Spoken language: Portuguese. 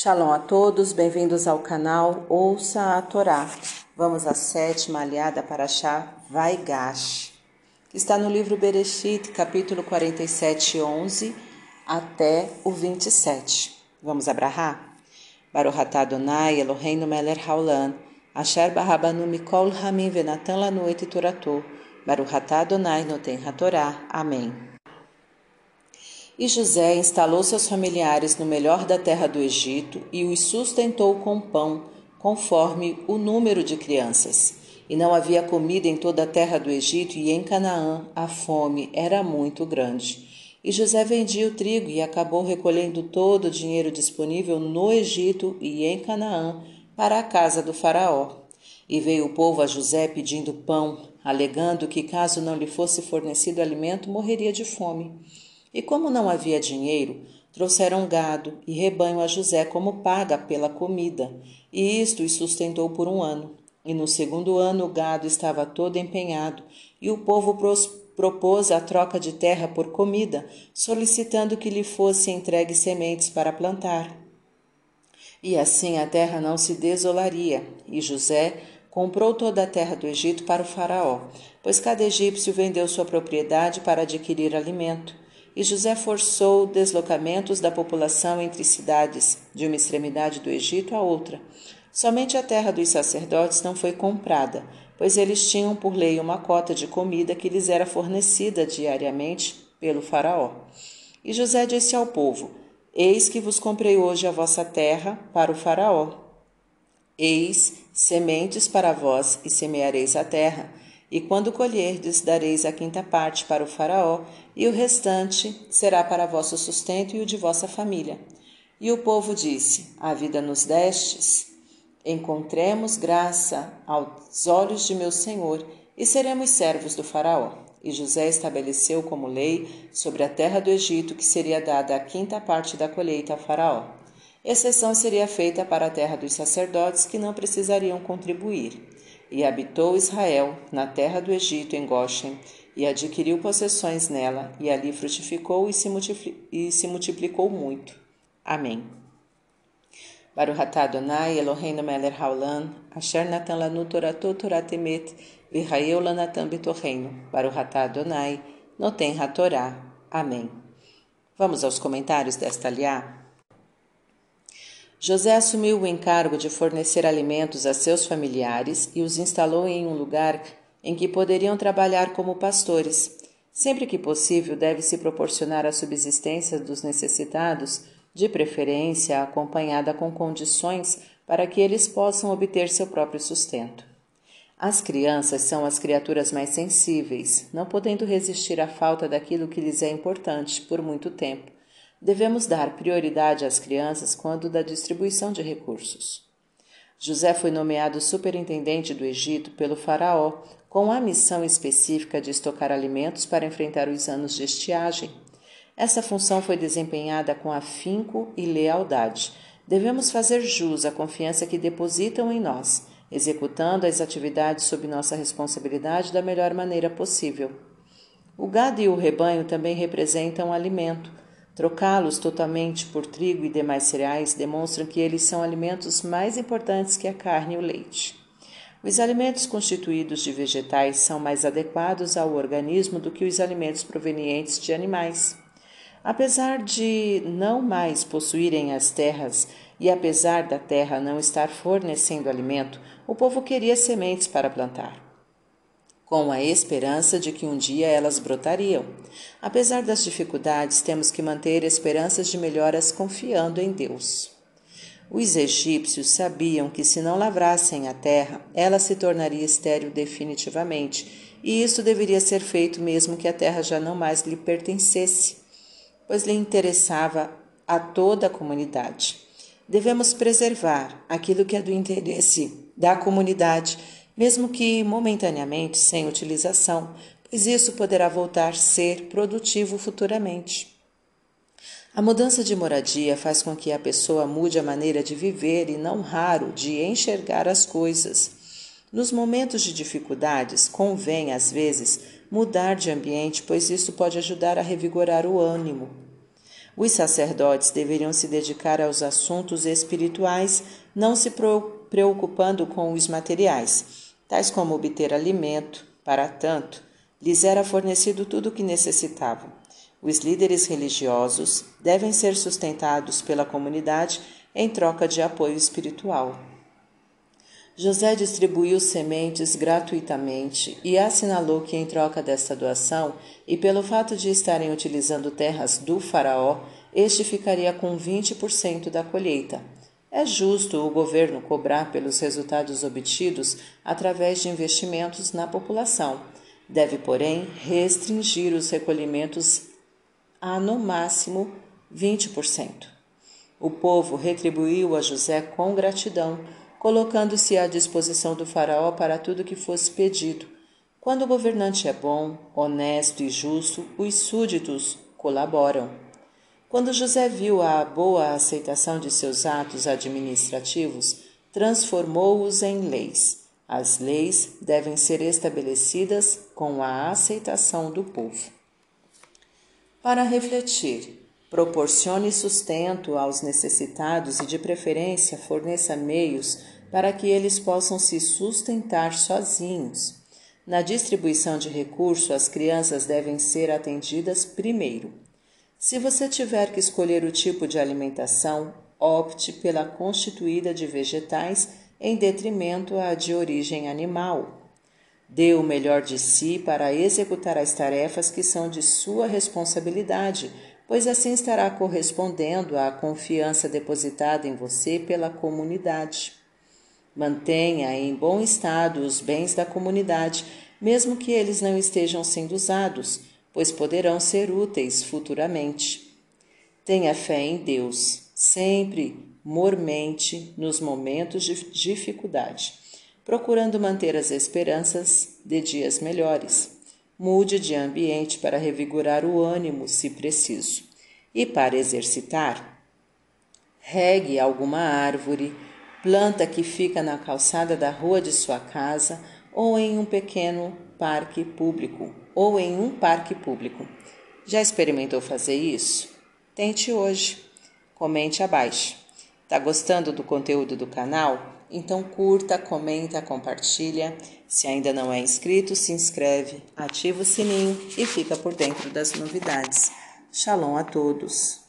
Shalom a todos, bem-vindos ao canal Ouça a Torá. Vamos à sétima aliada para Shá Vaigash, que está no livro Bereshit, capítulo 47, 11 até o 27. Vamos abrahar? Baruch atah Adonai Eloheinu melech haolam, asher barabanu mikol hamim venatan lanu et toratou, Baruch atah Adonai noten hatorá. Amém. E José instalou seus familiares no melhor da terra do Egito e os sustentou com pão, conforme o número de crianças. E não havia comida em toda a terra do Egito, e em Canaã a fome era muito grande. E José vendia o trigo e acabou recolhendo todo o dinheiro disponível no Egito e em Canaã para a casa do Faraó. E veio o povo a José pedindo pão, alegando que, caso não lhe fosse fornecido alimento, morreria de fome. E como não havia dinheiro, trouxeram gado e rebanho a José como paga pela comida, e isto os sustentou por um ano. E no segundo ano o gado estava todo empenhado, e o povo propôs a troca de terra por comida, solicitando que lhe fosse entregue sementes para plantar. E assim a terra não se desolaria, e José comprou toda a terra do Egito para o Faraó, pois cada egípcio vendeu sua propriedade para adquirir alimento e José forçou deslocamentos da população entre cidades, de uma extremidade do Egito à outra. Somente a terra dos sacerdotes não foi comprada, pois eles tinham por lei uma cota de comida que lhes era fornecida diariamente pelo Faraó. E José disse ao povo: Eis que vos comprei hoje a vossa terra para o Faraó. Eis sementes para vós, e semeareis a terra e quando colherdes, dareis a quinta parte para o Faraó, e o restante será para vosso sustento e o de vossa família. E o povo disse: A vida nos destes, encontremos graça aos olhos de meu senhor, e seremos servos do Faraó. E José estabeleceu como lei sobre a terra do Egito que seria dada a quinta parte da colheita ao Faraó. Exceção seria feita para a terra dos sacerdotes que não precisariam contribuir. E habitou Israel na terra do Egito, em Goshen, e adquiriu possessões nela, e ali frutificou e se, e se multiplicou muito. Amém. Baruch atah Adonai Eloheinu melech haolam, asher natan lanu toratot torat emet, v'chayeu lanatan betorreino. Baruch atah Adonai, noten hatorá. Amém. Vamos aos comentários desta aliá? José assumiu o encargo de fornecer alimentos a seus familiares e os instalou em um lugar em que poderiam trabalhar como pastores. Sempre que possível, deve-se proporcionar a subsistência dos necessitados, de preferência acompanhada com condições para que eles possam obter seu próprio sustento. As crianças são as criaturas mais sensíveis, não podendo resistir à falta daquilo que lhes é importante por muito tempo devemos dar prioridade às crianças quando da distribuição de recursos. José foi nomeado superintendente do Egito pelo Faraó, com a missão específica de estocar alimentos para enfrentar os anos de estiagem. Essa função foi desempenhada com afinco e lealdade. Devemos fazer jus à confiança que depositam em nós, executando as atividades sob nossa responsabilidade da melhor maneira possível. O gado e o rebanho também representam alimento Trocá-los totalmente por trigo e demais cereais demonstra que eles são alimentos mais importantes que a carne e o leite. Os alimentos constituídos de vegetais são mais adequados ao organismo do que os alimentos provenientes de animais. Apesar de não mais possuírem as terras e apesar da terra não estar fornecendo alimento, o povo queria sementes para plantar com a esperança de que um dia elas brotariam. Apesar das dificuldades, temos que manter esperanças de melhoras confiando em Deus. Os egípcios sabiam que se não lavrassem a terra, ela se tornaria estéril definitivamente, e isso deveria ser feito mesmo que a terra já não mais lhe pertencesse, pois lhe interessava a toda a comunidade. Devemos preservar aquilo que é do interesse da comunidade mesmo que momentaneamente sem utilização, pois isso poderá voltar a ser produtivo futuramente. A mudança de moradia faz com que a pessoa mude a maneira de viver e, não raro, de enxergar as coisas. Nos momentos de dificuldades, convém, às vezes, mudar de ambiente, pois isso pode ajudar a revigorar o ânimo. Os sacerdotes deveriam se dedicar aos assuntos espirituais, não se preocupando com os materiais, tais como obter alimento. Para tanto, lhes era fornecido tudo o que necessitavam. Os líderes religiosos devem ser sustentados pela comunidade em troca de apoio espiritual. José distribuiu sementes gratuitamente e assinalou que, em troca desta doação, e pelo fato de estarem utilizando terras do Faraó, este ficaria com 20% da colheita. É justo o governo cobrar pelos resultados obtidos através de investimentos na população. Deve, porém, restringir os recolhimentos a, no máximo, 20%. O povo retribuiu a José com gratidão colocando-se à disposição do Faraó para tudo que fosse pedido. Quando o governante é bom, honesto e justo, os súditos colaboram. Quando José viu a boa aceitação de seus atos administrativos, transformou-os em leis. As leis devem ser estabelecidas com a aceitação do povo. Para refletir, Proporcione sustento aos necessitados e, de preferência, forneça meios para que eles possam se sustentar sozinhos. Na distribuição de recursos, as crianças devem ser atendidas primeiro. Se você tiver que escolher o tipo de alimentação, opte pela constituída de vegetais em detrimento à de origem animal. Dê o melhor de si para executar as tarefas que são de sua responsabilidade pois assim estará correspondendo à confiança depositada em você pela comunidade. Mantenha em bom estado os bens da comunidade, mesmo que eles não estejam sendo usados, pois poderão ser úteis futuramente. Tenha fé em Deus, sempre mormente nos momentos de dificuldade, procurando manter as esperanças de dias melhores. Mude de ambiente para revigorar o ânimo, se preciso. E para exercitar, regue alguma árvore, planta que fica na calçada da rua de sua casa ou em um pequeno parque público ou em um parque público. Já experimentou fazer isso? Tente hoje. Comente abaixo. Tá gostando do conteúdo do canal? Então curta, comenta, compartilha. Se ainda não é inscrito, se inscreve, ativa o sininho e fica por dentro das novidades. Shalom a todos.